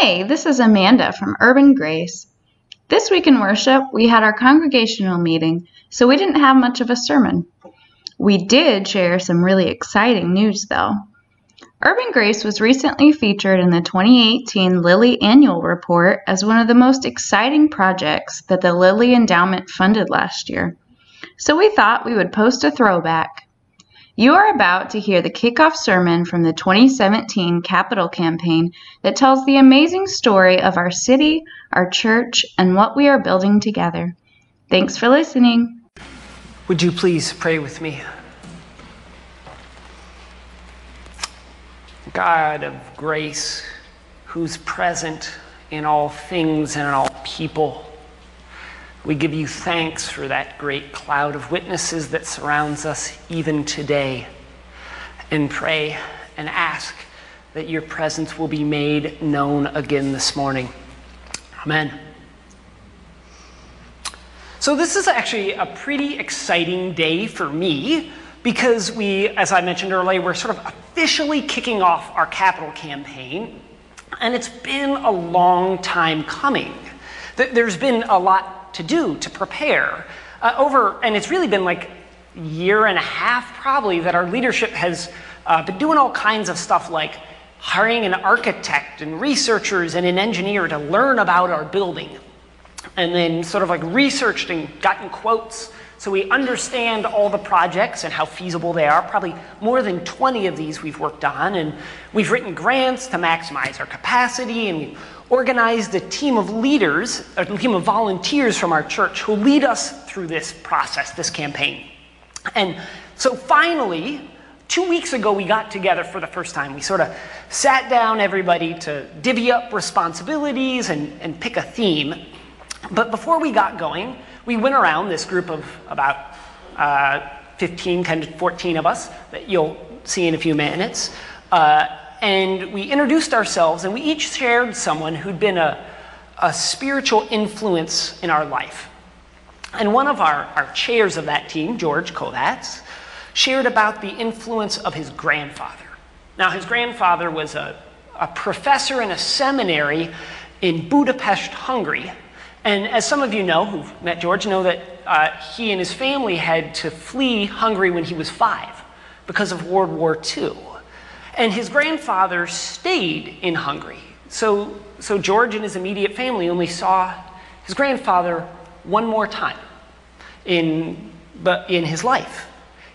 Hey, this is Amanda from Urban Grace. This week in worship, we had our congregational meeting, so we didn't have much of a sermon. We did share some really exciting news, though. Urban Grace was recently featured in the 2018 Lilly Annual Report as one of the most exciting projects that the Lilly Endowment funded last year. So we thought we would post a throwback. You are about to hear the kickoff sermon from the 2017 Capital Campaign that tells the amazing story of our city, our church, and what we are building together. Thanks for listening. Would you please pray with me? God of grace, who's present in all things and in all people, we give you thanks for that great cloud of witnesses that surrounds us even today, and pray and ask that your presence will be made known again this morning. Amen. So, this is actually a pretty exciting day for me because we, as I mentioned earlier, we're sort of officially kicking off our capital campaign, and it's been a long time coming. There's been a lot to do to prepare. Uh, over, and it's really been like year and a half probably that our leadership has uh, been doing all kinds of stuff like hiring an architect and researchers and an engineer to learn about our building. And then sort of like researched and gotten quotes so we understand all the projects and how feasible they are. Probably more than 20 of these we've worked on, and we've written grants to maximize our capacity, and organized a team of leaders, a team of volunteers from our church who lead us through this process, this campaign. And so finally, two weeks ago, we got together for the first time. We sort of sat down, everybody, to divvy up responsibilities and, and pick a theme. But before we got going, we went around this group of about uh, 15, kind of 14 of us that you'll see in a few minutes. Uh, and we introduced ourselves, and we each shared someone who'd been a, a spiritual influence in our life. And one of our, our chairs of that team, George Kovatz, shared about the influence of his grandfather. Now, his grandfather was a, a professor in a seminary in Budapest, Hungary, and as some of you know who've met George know that uh, he and his family had to flee Hungary when he was five because of World War II. And his grandfather stayed in Hungary. So, so George and his immediate family only saw his grandfather one more time in, but in his life.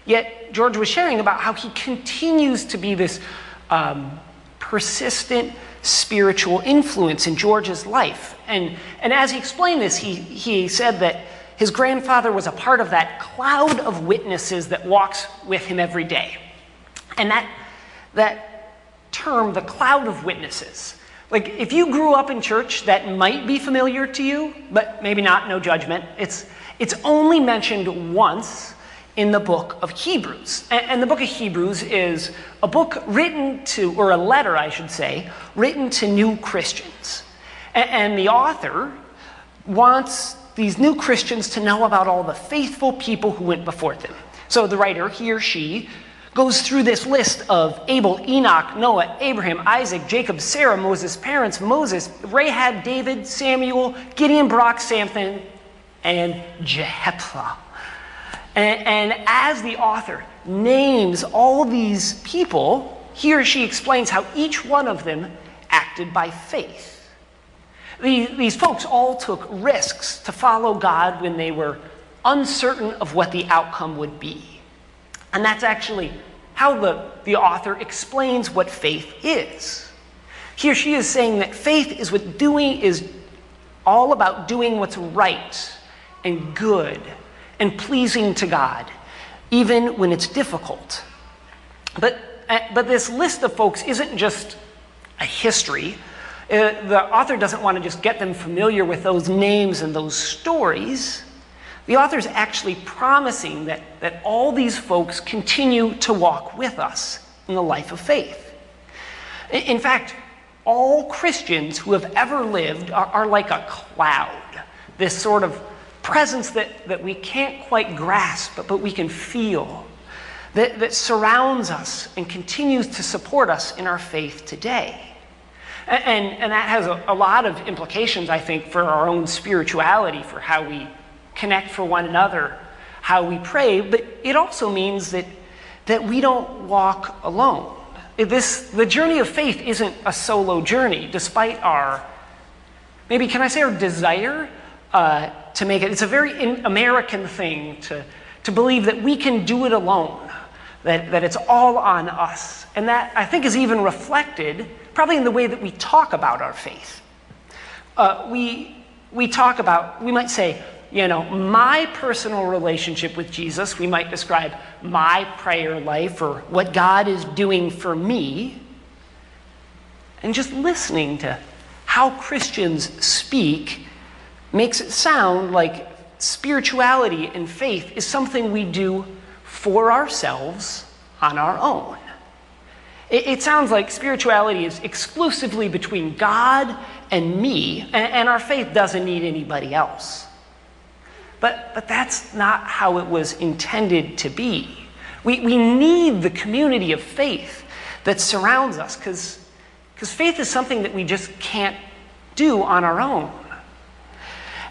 Yet George was sharing about how he continues to be this um, persistent, spiritual influence in George's life. And, and as he explained this, he, he said that his grandfather was a part of that cloud of witnesses that walks with him every day. And that, that term, the cloud of witnesses, like if you grew up in church, that might be familiar to you, but maybe not, no judgment. It's, it's only mentioned once in the book of Hebrews. And, the book of Hebrews is a book written to, or a letter, I should say, written to new Christians. And, the author wants these new Christians to know about all the faithful people who went before them. So the writer, he or she, goes through this list of Abel, Enoch, Noah, Abraham, Isaac, Jacob, Sarah, Moses' parents, Moses, Rahab, David, Samuel, Gideon, Barak, Samson, and Jephthah. And, and as the author names all these people, he or she explains how each one of them acted by faith. These folks all took risks to follow God when they were uncertain of what the outcome would be. And that's actually how the, the author explains what faith is. He or she is saying that faith is what doing is all about doing what's right and good and pleasing to God, even when it's difficult. But, uh, but this list of folks isn't just a history. Uh, the author doesn't want to just get them familiar with those names and those stories. The author is actually promising that, that all these folks continue to walk with us in the life of faith. In fact, all Christians who have ever lived are, are like a cloud, this sort of presence that, that we can't quite grasp, but, but we can feel, that, that surrounds us and continues to support us in our faith today. And, and that has a, a lot of implications, I think, for our own spirituality, for how we connect for one another, how we pray. But it also means that, that we don't walk alone. This, the journey of faith isn't a solo journey, despite our, maybe can I say our desire uh, to make it. It's a very American thing to, to believe that we can do it alone, that, that it's all on us. And that, I think, is even reflected probably in the way that we talk about our faith. Uh, we, we talk about, we might say, you know, my personal relationship with Jesus, we might describe my prayer life or what God is doing for me. And just listening to how Christians speak makes it sound like spirituality and faith is something we do for ourselves on our own. It, it sounds like spirituality is exclusively between God and me, and, and our faith doesn't need anybody else. But, but that's not how it was intended to be. We, we need the community of faith that surrounds us because faith is something that we just can't do on our own.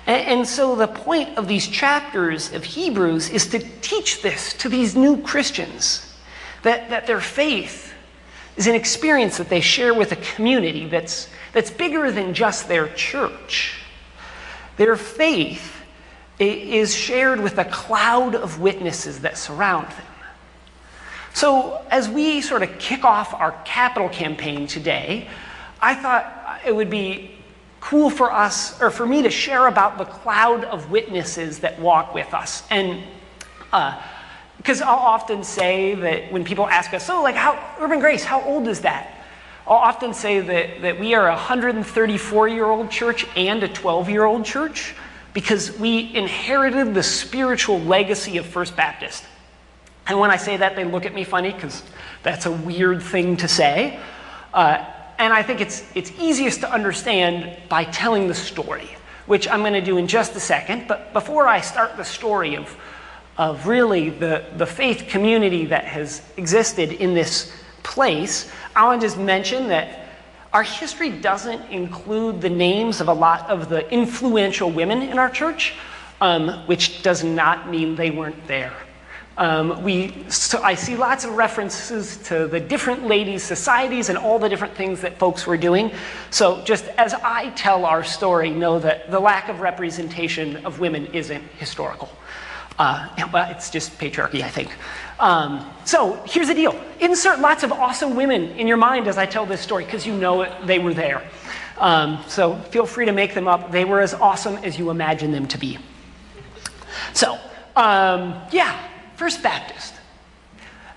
And, and so the point of these chapters of Hebrews is to teach this to these new Christians that, that their faith is an experience that they share with a community that's, that's bigger than just their church. Their faith is shared with a cloud of witnesses that surround them. So, as we sort of kick off our capital campaign today, I thought it would be cool for us, or for me to share about the cloud of witnesses that walk with us. And because uh, I'll often say that when people ask us, so like how, Urban Grace, how old is that? I'll often say that, that we are a 134 year old church and a 12 year old church because we inherited the spiritual legacy of First Baptist. And when I say that, they look at me funny because that's a weird thing to say. Uh, and I think it's, it's easiest to understand by telling the story, which I'm going to do in just a second. But before I start the story of, of really the, the faith community that has existed in this place, I want to just mention that our history doesn't include the names of a lot of the influential women in our church, um, which does not mean they weren't there. Um, we, so I see lots of references to the different ladies' societies and all the different things that folks were doing. So, just as I tell our story, know that the lack of representation of women isn't historical. Uh, well, it's just patriarchy, I think. Um, so, here's the deal insert lots of awesome women in your mind as I tell this story, because you know it, they were there. Um, so, feel free to make them up. They were as awesome as you imagine them to be. So, um, yeah. First Baptist.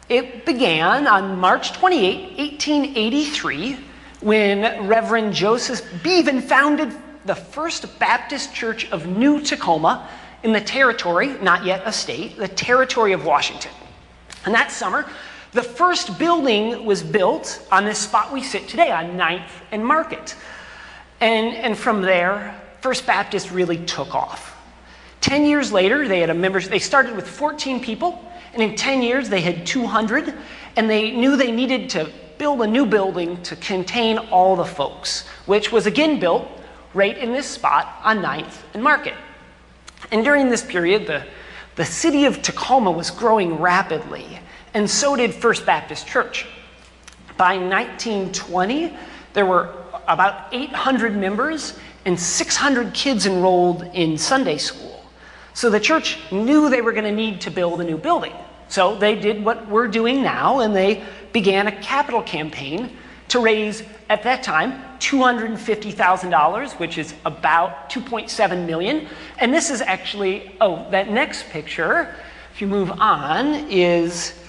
It began on March 28, 1883, when Reverend Joseph Bevan founded the First Baptist Church of New Tacoma in the territory, not yet a state, the territory of Washington. And that summer, the first building was built on this spot we sit today, on 9th and Market. And, and from there, First Baptist really took off. Ten years later, they had a membership. They started with 14 people, and in 10 years, they had 200, and they knew they needed to build a new building to contain all the folks, which was again built right in this spot on 9th and Market. And during this period, the, the city of Tacoma was growing rapidly, and so did First Baptist Church. By 1920, there were about 800 members and 600 kids enrolled in Sunday school. So the church knew they were going to need to build a new building. So they did what we're doing now, and they began a capital campaign to raise, at that time, $250,000, which is about 2.7 million. And this is actually, oh, that next picture, if you move on, is,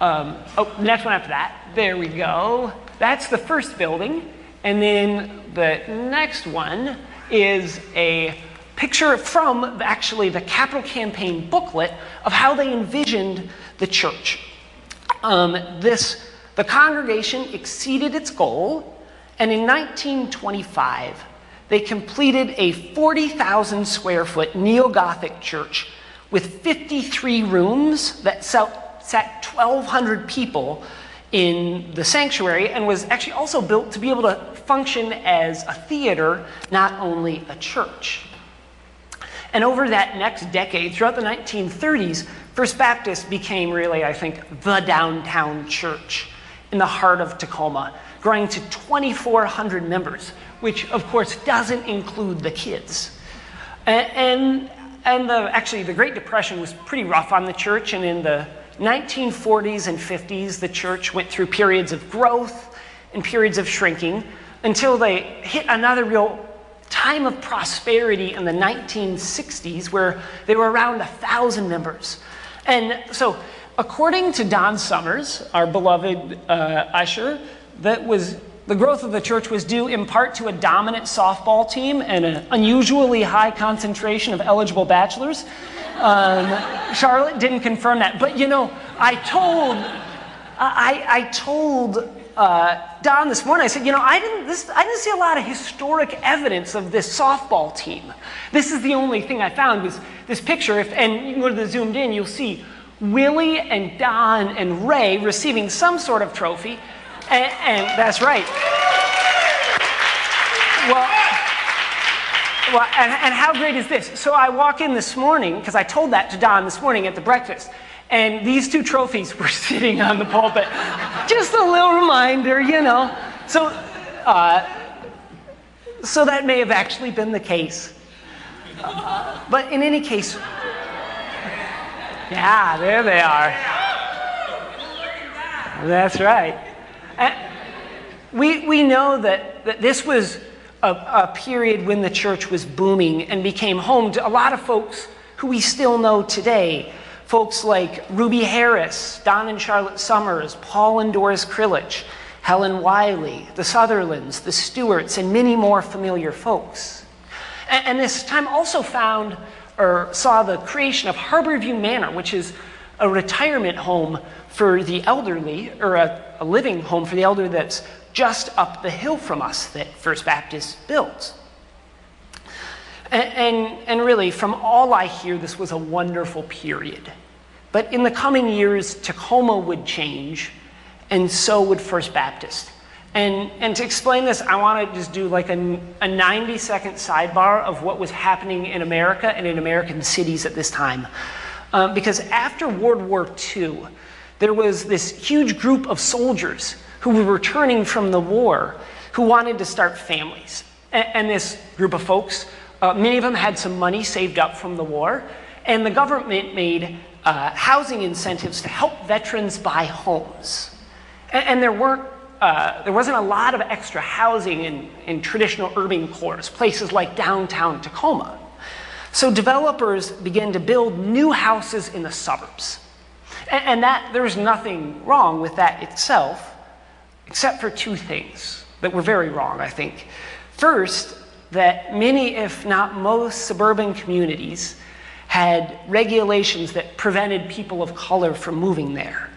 um, oh, next one after that. There we go. That's the first building. And then the next one is a picture from actually the capital campaign booklet of how they envisioned the church. Um, this, the congregation exceeded its goal, and in 1925, they completed a 40,000 square foot neo Gothic church with 53 rooms that sat 1,200 people in the sanctuary and was actually also built to be able to function as a theater, not only a church. And over that next decade, throughout the 1930s, First Baptist became really, I think, the downtown church in the heart of Tacoma, growing to 2,400 members, which of course doesn't include the kids. And, and, the, actually, the Great Depression was pretty rough on the church, and in the 1940s and 50s, the church went through periods of growth and periods of shrinking until they hit another real time of prosperity in the 1960s where they were around a thousand members. And so, according to Don Summers, our beloved uh, usher, that was the growth of the church was due in part to a dominant softball team and an unusually high concentration of eligible bachelors. Um, Charlotte didn't confirm that, but you know, I told, I, I told uh, Don this morning. I said, you know, I didn't, this, I didn't see a lot of historic evidence of this softball team. This is the only thing I found was this picture. If, and you go to the zoomed in, you'll see Willie and Don and Ray receiving some sort of trophy, and, and that's right. Well, well, and, and, how great is this? So I walk in this morning, because I told that to Don this morning at the breakfast, and these two trophies were sitting on the pulpit. Just a little reminder, you know. So, uh, so that may have actually been the case. But in any case, yeah, there they are. That's right. We, we know that, that this was a, a period when the church was booming and became home to a lot of folks who we still know today. Folks like Ruby Harris, Don and Charlotte Summers, Paul and Doris Krilich, Helen Wiley, the Sutherlands, the Stewarts, and many more familiar folks. And, and this time also found or saw the creation of Harborview Manor, which is a retirement home for the elderly, or a, a living home for the elderly that's just up the hill from us that First Baptist built. And, and, and, really, from all I hear, this was a wonderful period. But in the coming years, Tacoma would change, and so would First Baptist. And, and to explain this, I want to just do like a, a 90 second sidebar of what was happening in America and in American cities at this time. Um, because after World War II, there was this huge group of soldiers who were returning from the war who wanted to start families. And, and this group of folks, uh, many of them had some money saved up from the war, and the government made uh, housing incentives to help veterans buy homes. And, and there weren't uh, there wasn't a lot of extra housing in, in traditional urban cores, places like downtown Tacoma. So developers began to build new houses in the suburbs. And, and that there's nothing wrong with that itself except for two things that were very wrong, I think. First, that many, if not most, suburban communities had regulations that prevented people of color from moving there.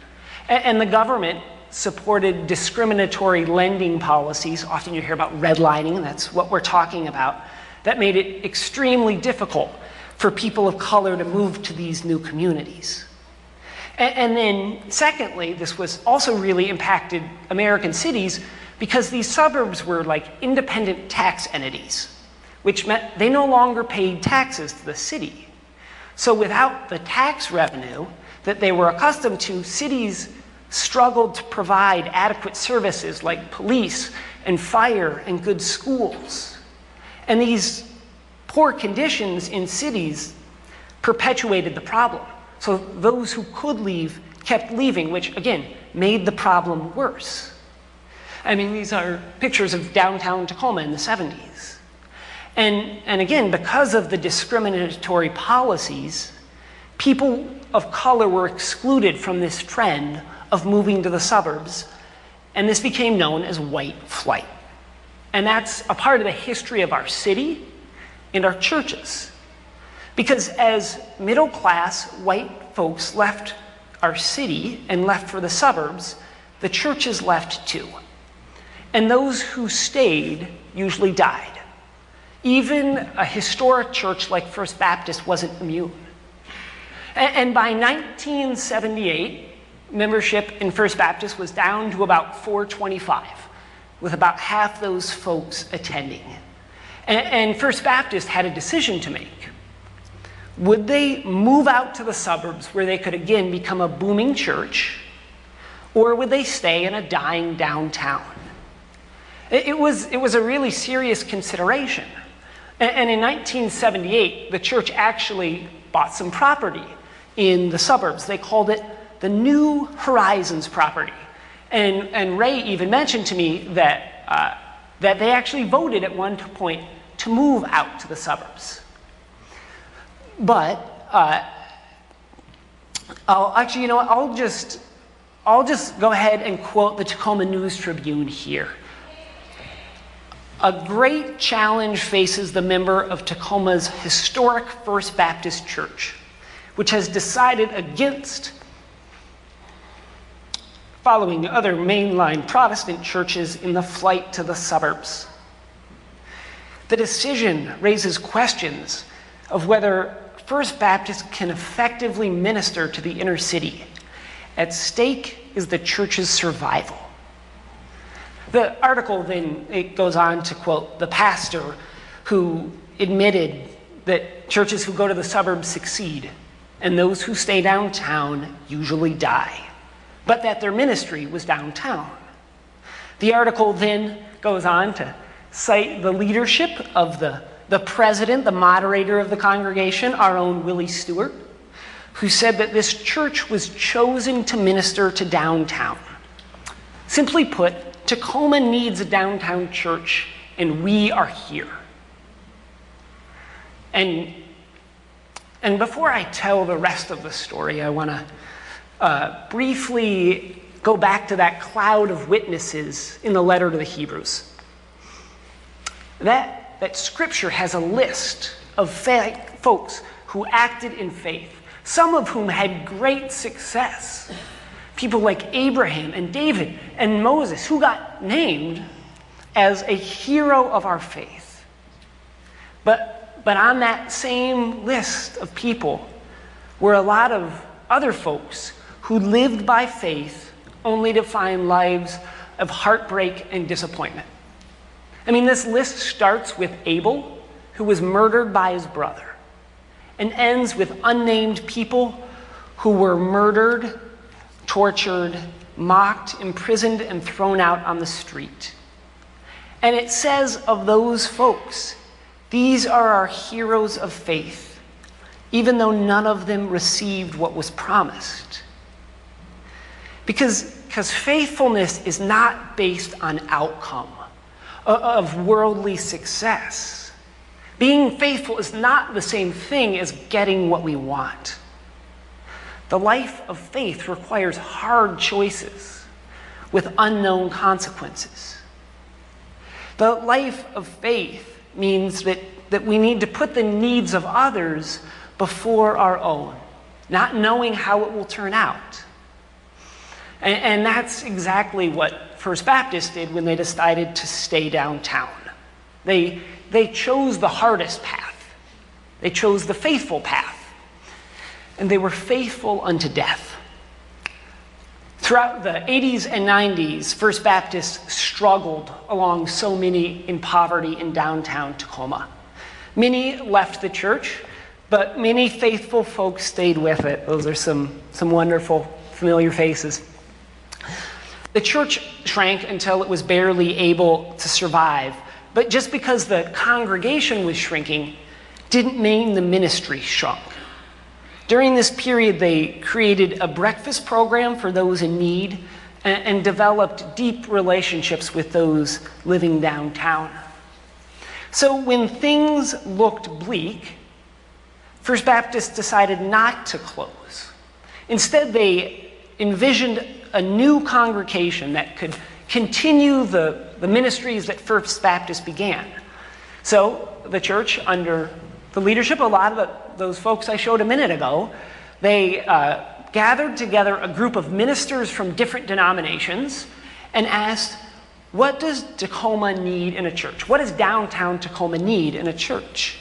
And, the government supported discriminatory lending policies. Often you hear about redlining, and that's what we're talking about. That made it extremely difficult for people of color to move to these new communities. And, and then, secondly, this was also really impacted American cities because these suburbs were like independent tax entities, which meant they no longer paid taxes to the city. So, without the tax revenue that they were accustomed to, cities struggled to provide adequate services like police and fire and good schools. And these poor conditions in cities perpetuated the problem. So those who could leave kept leaving, which again made the problem worse. I mean, these are pictures of downtown Tacoma in the 70s. And, and again, because of the discriminatory policies, people of color were excluded from this trend of moving to the suburbs, and this became known as white flight. And that's a part of the history of our city and our churches. Because as middle class white folks left our city and left for the suburbs, the churches left too. And those who stayed usually died. Even a historic church like First Baptist wasn't immune. And by 1978, membership in First Baptist was down to about 425, with about half those folks attending. And, and First Baptist had a decision to make. Would they move out to the suburbs where they could again become a booming church, or would they stay in a dying downtown? It, it was, it was a really serious consideration. And, and in 1978, the church actually bought some property in the suburbs. They called it the New Horizons property. And, and Ray even mentioned to me that, uh, that they actually voted at one point to move out to the suburbs. But uh, I'll actually, you know, what, I'll just, I'll just go ahead and quote the Tacoma News Tribune here. A great challenge faces the member of Tacoma's historic First Baptist Church, which has decided against following other mainline Protestant churches in the flight to the suburbs. The decision raises questions of whether First Baptist can effectively minister to the inner city. At stake is the church's survival. The article then it goes on to quote the pastor who admitted that churches who go to the suburbs succeed and those who stay downtown usually die, but that their ministry was downtown. The article then goes on to cite the leadership of the, the president, the moderator of the congregation, our own Willie Stewart, who said that this church was chosen to minister to downtown. Simply put, Tacoma needs a downtown church, and we are here. And, and before I tell the rest of the story, I want to uh, briefly go back to that cloud of witnesses in the letter to the Hebrews. That, that scripture has a list of fa- folks who acted in faith, some of whom had great success. People like Abraham and David and Moses, who got named as a hero of our faith. But, but on that same list of people were a lot of other folks who lived by faith only to find lives of heartbreak and disappointment. I mean, this list starts with Abel, who was murdered by his brother, and ends with unnamed people who were murdered, tortured, mocked, imprisoned, and thrown out on the street. And it says of those folks, these are our heroes of faith, even though none of them received what was promised. Because, because faithfulness is not based on outcome uh, of worldly success. Being faithful is not the same thing as getting what we want. The life of faith requires hard choices with unknown consequences. The life of faith means that, that we need to put the needs of others before our own, not knowing how it will turn out. And, and that's exactly what First Baptist did when they decided to stay downtown. They, they chose the hardest path, they chose the faithful path, and they were faithful unto death. Throughout the 80s and 90s, First Baptist struggled along so many in poverty in downtown Tacoma. Many left the church, but many faithful folks stayed with it. Those are some, some wonderful, familiar faces. The church shrank until it was barely able to survive. But just because the congregation was shrinking didn't mean the ministry shrunk. During this period, they created a breakfast program for those in need and, and developed deep relationships with those living downtown. So when things looked bleak, First Baptist decided not to close. Instead, they envisioned a new congregation that could continue the, the ministries that First Baptist began. So the church, under the leadership of a lot of the, those folks I showed a minute ago, they uh, gathered together a group of ministers from different denominations and asked, what does Tacoma need in a church? What does downtown Tacoma need in a church?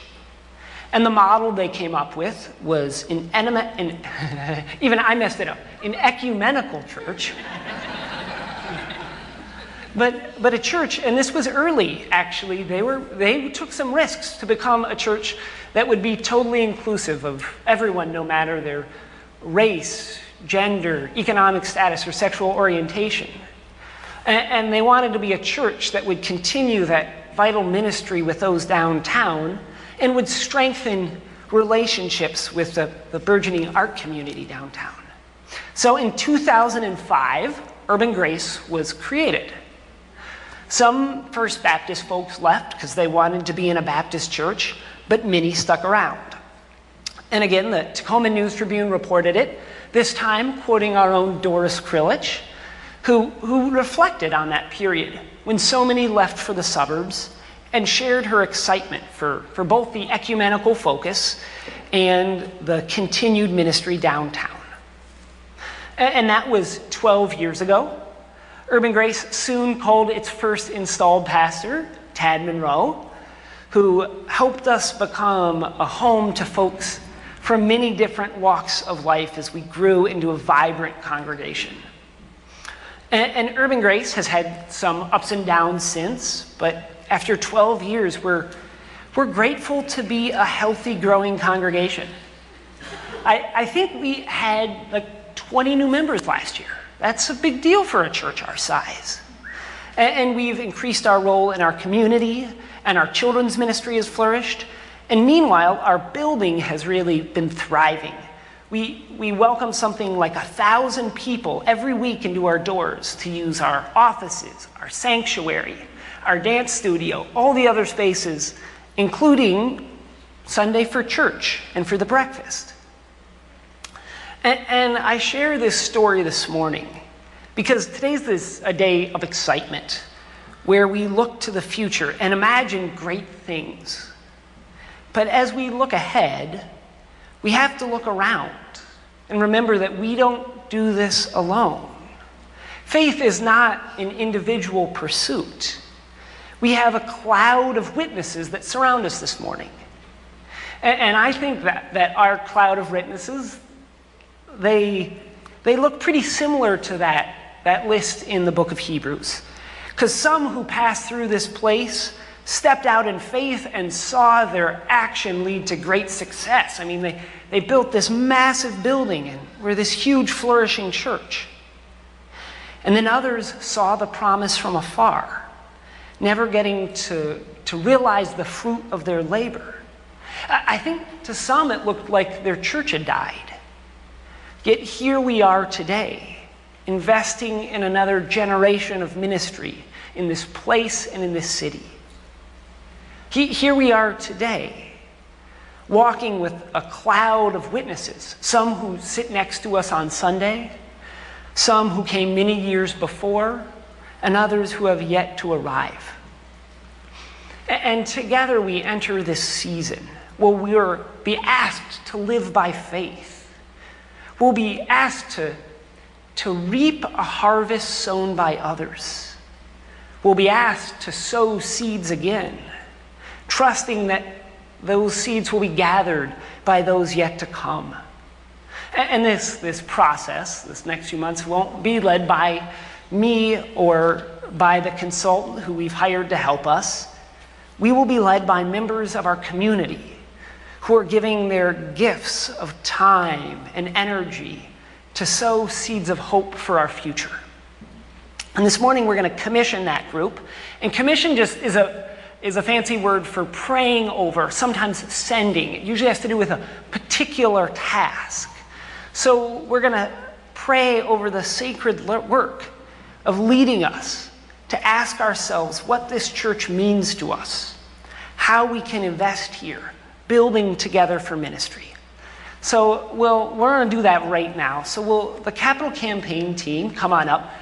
And the model they came up with was an, enema, an even I messed it up, an ecumenical church. but, but a church, and this was early actually, they, were, they took some risks to become a church that would be totally inclusive of everyone, no matter their race, gender, economic status, or sexual orientation. And, and they wanted to be a church that would continue that vital ministry with those downtown and would strengthen relationships with the, the burgeoning art community downtown. So in 2005, Urban Grace was created. Some First Baptist folks left because they wanted to be in a Baptist church, but many stuck around. And again, the Tacoma News Tribune reported it, this time quoting our own Doris Krilich, who, who reflected on that period when so many left for the suburbs and shared her excitement for, for both the ecumenical focus and the continued ministry downtown. And that was 12 years ago. Urban Grace soon called its first installed pastor, Tad Monroe, who helped us become a home to folks from many different walks of life as we grew into a vibrant congregation. And, and Urban Grace has had some ups and downs since, but after 12 years, we're, we're grateful to be a healthy, growing congregation. I, I think we had like 20 new members last year. That's a big deal for a church our size. And, and we've increased our role in our community, and our children's ministry has flourished. And meanwhile, our building has really been thriving. We, we welcome something like a thousand people every week into our doors to use our offices, our sanctuary, our dance studio, all the other spaces, including Sunday for church and for the breakfast. And, and I share this story this morning because today's this, a day of excitement where we look to the future and imagine great things. But as we look ahead, we have to look around and remember that we don't do this alone. Faith is not an individual pursuit. We have a cloud of witnesses that surround us this morning. And, and I think that, that our cloud of witnesses, they, they look pretty similar to that, that list in the book of Hebrews. Because some who passed through this place stepped out in faith and saw their action lead to great success. I mean, they, they built this massive building and were this huge, flourishing church. And then others saw the promise from afar never getting to, to realize the fruit of their labor. I think to some it looked like their church had died. Yet here we are today, investing in another generation of ministry in this place and in this city. Here we are today, walking with a cloud of witnesses, some who sit next to us on Sunday, some who came many years before, and others who have yet to arrive. And together we enter this season where we'll be asked to live by faith. We'll be asked to, to reap a harvest sown by others. We'll be asked to sow seeds again, trusting that those seeds will be gathered by those yet to come. And this, this process, this next few months, won't be led by me or by the consultant who we've hired to help us. We will be led by members of our community who are giving their gifts of time and energy to sow seeds of hope for our future. And this morning we're going to commission that group. And commission just is a, is a fancy word for praying over, sometimes sending. It usually has to do with a particular task. So we're going to pray over the sacred work of leading us to ask ourselves what this church means to us, how we can invest here, building together for ministry. So we'll, we're going to do that right now. So will the capital campaign team come on up.